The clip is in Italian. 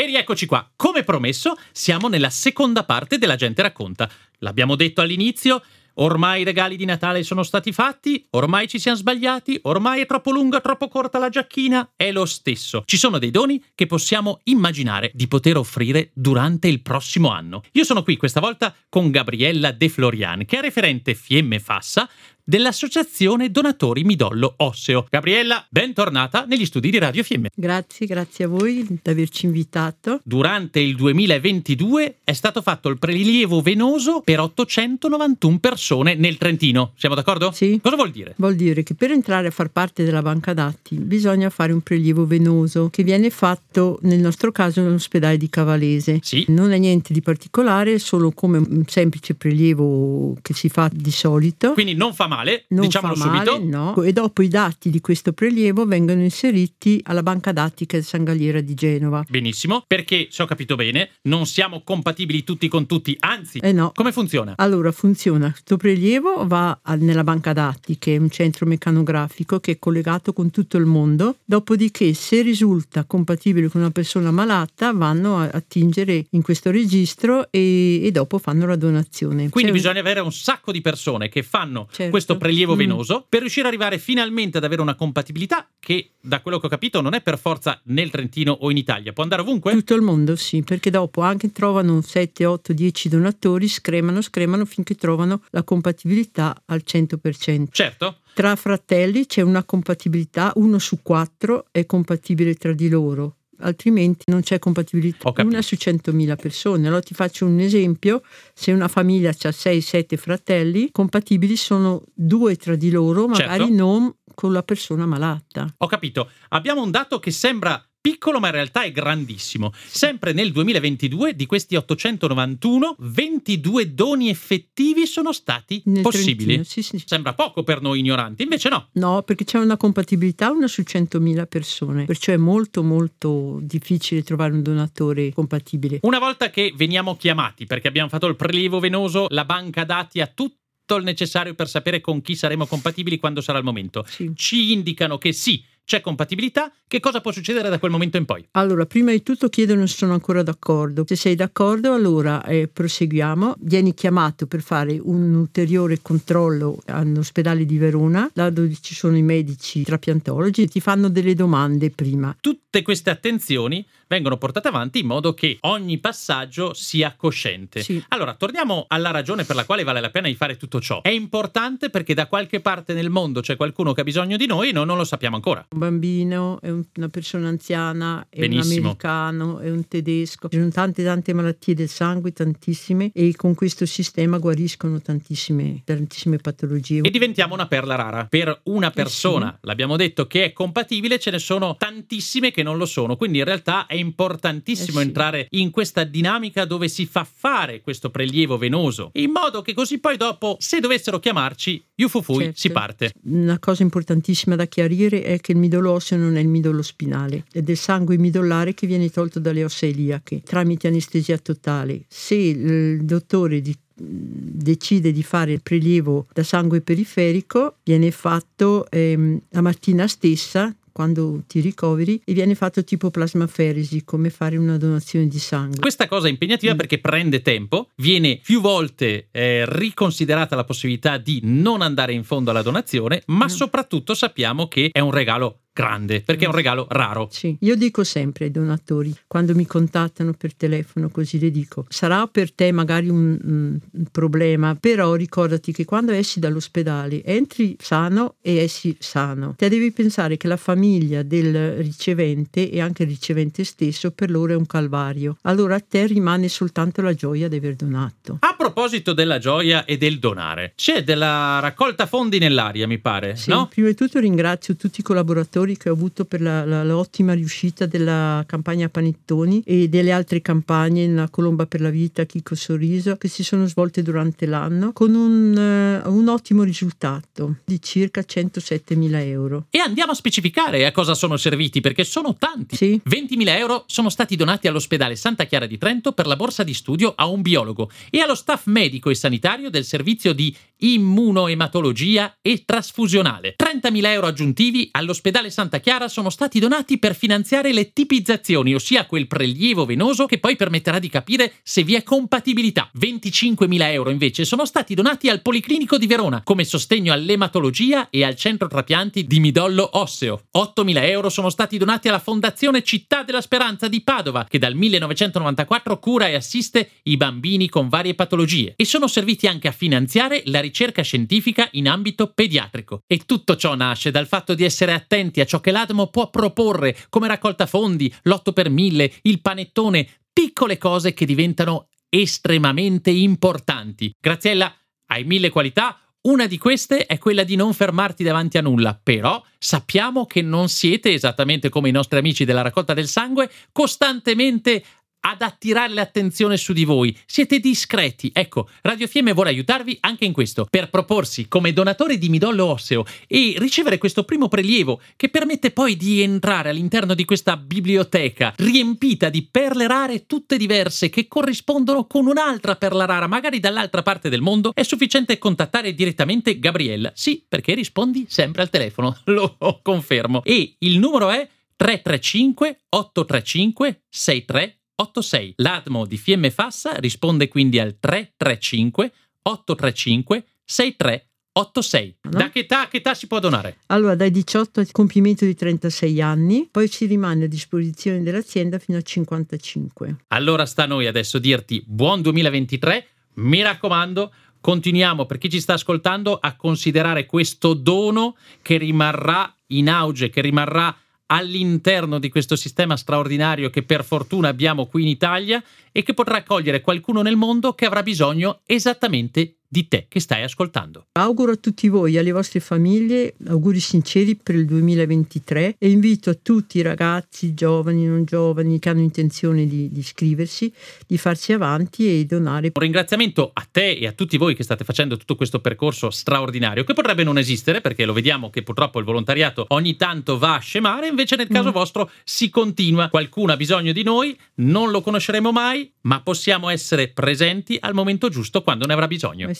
E rieccoci qua. Come promesso, siamo nella seconda parte della gente racconta. L'abbiamo detto all'inizio, Ormai i regali di Natale sono stati fatti, ormai ci siamo sbagliati, ormai è troppo lunga, troppo corta la giacchina, è lo stesso. Ci sono dei doni che possiamo immaginare di poter offrire durante il prossimo anno. Io sono qui questa volta con Gabriella De Florian, che è referente Fiemme Fassa dell'Associazione Donatori Midollo Osseo. Gabriella, bentornata negli studi di Radio Fiemme. Grazie, grazie a voi di averci invitato. Durante il 2022 è stato fatto il prelievo venoso per 891 persone nel Trentino. Siamo d'accordo? Sì. Cosa vuol dire? Vuol dire che per entrare a far parte della banca dati bisogna fare un prelievo venoso che viene fatto nel nostro caso nell'ospedale di Cavalese. Sì. Non è niente di particolare, è solo come un semplice prelievo che si fa di solito. Quindi non fa male male, non diciamolo fa male, subito. No. E dopo i dati di questo prelievo vengono inseriti alla banca dati che è San Galliera di Genova. Benissimo, perché se ho capito bene, non siamo compatibili tutti con tutti, anzi, Eh no. come funziona? Allora funziona, questo prelievo va nella banca dati che è un centro meccanografico che è collegato con tutto il mondo, dopodiché se risulta compatibile con una persona malata vanno a attingere in questo registro e, e dopo fanno la donazione. Quindi C'è un- bisogna avere un sacco di persone che fanno Certo. Questo prelievo Mm. venoso per riuscire ad arrivare finalmente ad avere una compatibilità che, da quello che ho capito, non è per forza nel Trentino o in Italia, può andare ovunque? Tutto il mondo, sì, perché dopo anche trovano 7, 8, 10 donatori, scremano, scremano finché trovano la compatibilità al 100%. Certo, Tra fratelli c'è una compatibilità, uno su quattro è compatibile tra di loro, altrimenti non c'è compatibilità. Una su 100.000 persone. Allora ti faccio un esempio, se una famiglia ha 6-7 fratelli, compatibili sono due tra di loro, magari Certo. non con la persona malata. ho capito. Abbiamo un dato che sembra piccolo ma in realtà è grandissimo. Sempre nel 2022 di questi 891, 22 doni effettivi sono stati Nel possibili. Sì, sì. Sembra poco per noi ignoranti, invece no. No, perché c'è una compatibilità una su 100.000 persone, perciò è molto molto difficile trovare un donatore compatibile. Una volta che veniamo chiamati, perché abbiamo fatto il prelievo venoso, la banca dati ha tutto il necessario per sapere con chi saremo compatibili quando sarà il momento. Sì. Ci indicano che sì, c'è compatibilità, che cosa può succedere da quel momento in poi? Allora, prima di tutto chiedono se sono ancora d'accordo. Se sei d'accordo, allora eh, proseguiamo. Vieni chiamato per fare un ulteriore controllo all'ospedale di Verona, là dove ci sono i medici trapiantologi, ti fanno delle domande prima. Tutte queste attenzioni vengono portate avanti in modo che ogni passaggio sia cosciente. Sì. Allora, torniamo alla ragione per la quale vale la pena di fare tutto ciò. È importante perché da qualche parte nel mondo c'è qualcuno che ha bisogno di noi e noi non lo sappiamo ancora. Un bambino, è un- una persona anziana, è Benissimo. un americano, è un tedesco. Ci sono tante tante malattie del sangue, tantissime, e con questo sistema guariscono tantissime, tantissime patologie. E diventiamo una perla rara. Per una persona, l'abbiamo detto, che è compatibile, ce ne sono tantissime che non lo sono. Quindi in realtà è importantissimo Eh sì. entrare in questa dinamica dove si fa fare questo prelievo venoso, in modo che così poi dopo, se dovessero chiamarci, Yufufui, Certo. si parte. Una cosa importantissima da chiarire è che il midollo osseo non è il midollo spinale, è del sangue midollare che viene tolto dalle ossa iliache tramite anestesia totale. Se il dottore di- decide di fare il prelievo da sangue periferico, viene fatto ehm, la mattina stessa quando ti ricoveri e viene fatto tipo plasmaferesi, come fare una donazione di sangue. Questa cosa è impegnativa Mm. perché prende tempo, viene più volte eh, riconsiderata la possibilità di non andare in fondo alla donazione, ma Mm. soprattutto sappiamo che è un regalo grande, perché è un regalo raro. Sì, io dico sempre ai donatori, quando mi contattano per telefono, così le dico, sarà per te magari un, un- problema, però ricordati che quando esci dall'ospedale entri sano e esci sano. Te devi pensare che la famiglia del ricevente e anche il ricevente stesso per loro è un calvario. Allora a te rimane soltanto la gioia di aver donato. A proposito della gioia e del donare, c'è della raccolta fondi nell'aria, mi pare, Sì, no? Prima di tutto ringrazio tutti i collaboratori che ho avuto per la- la- l'ottima riuscita della campagna Panettoni e delle altre campagne, la Colomba per la Vita, Chico Sorriso, che si sono svolte durante l'anno con un, eh, un ottimo risultato di circa 107 mila euro. E andiamo a specificare a cosa sono serviti, perché sono tanti. Sì. 20.000 euro sono stati donati all'ospedale Santa Chiara di Trento per la borsa di studio a un biologo e allo staff medico e sanitario del servizio di immunoematologia e trasfusionale. 30.000 euro aggiuntivi all'ospedale all'ospedale Santa Chiara sono stati donati per finanziare le tipizzazioni, ossia quel prelievo venoso che poi permetterà di capire se vi è compatibilità. 25.000 euro invece sono stati donati al Policlinico di Verona come sostegno all'ematologia e al centro trapianti di midollo osseo. 8.000 euro sono stati donati alla Fondazione Città della Speranza di Padova che dal 1994 cura e assiste i bambini con varie patologie e sono serviti anche a finanziare la ricerca scientifica in ambito pediatrico. E tutto ciò nasce dal fatto di essere attenti a ciò che l'Admo può proporre come raccolta fondi, l'otto per mille, il panettone, piccole cose che diventano estremamente importanti. Graziella, hai mille qualità, una di queste è quella di non fermarti davanti a nulla, però sappiamo che non siete esattamente come i nostri amici della raccolta del sangue, costantemente ad attirare l'attenzione su di voi. Siete discreti. Ecco, Radio Fiemme vuole aiutarvi anche in questo, per proporsi come donatore di midollo osseo e ricevere questo primo prelievo che permette poi di entrare all'interno di questa biblioteca riempita di perle rare tutte diverse che corrispondono con un'altra perla rara, magari dall'altra parte del mondo. È sufficiente contattare direttamente Gabriella. Sì, perché rispondi sempre al telefono, lo confermo. E il numero è 335 835 63 86. L'Atmo di Fiemme Fassa risponde quindi al 335 835 6386. No? Da che età, che età si può donare? Allora, dai 18 al compimento di 36 anni, poi ci rimane a disposizione dell'azienda fino a 55. Allora sta a noi adesso dirti buon 2023, mi raccomando, continuiamo per chi ci sta ascoltando a considerare questo dono che rimarrà in auge, che rimarrà all'interno di questo sistema straordinario che per fortuna abbiamo qui in Italia e che potrà accogliere qualcuno nel mondo che avrà bisogno esattamente di te che stai ascoltando. Auguro a tutti voi e alle vostre famiglie auguri sinceri per il 2023 e invito a tutti i ragazzi, giovani, non giovani, che hanno intenzione di, di iscriversi, di farsi avanti e donare. Un ringraziamento a te e a tutti voi che state facendo tutto questo percorso straordinario che potrebbe non esistere perché lo vediamo che purtroppo il volontariato ogni tanto va a scemare, invece nel caso mm. vostro si continua. Qualcuno ha bisogno di noi, non lo conosceremo mai, ma possiamo essere presenti al momento giusto quando ne avrà bisogno. Eh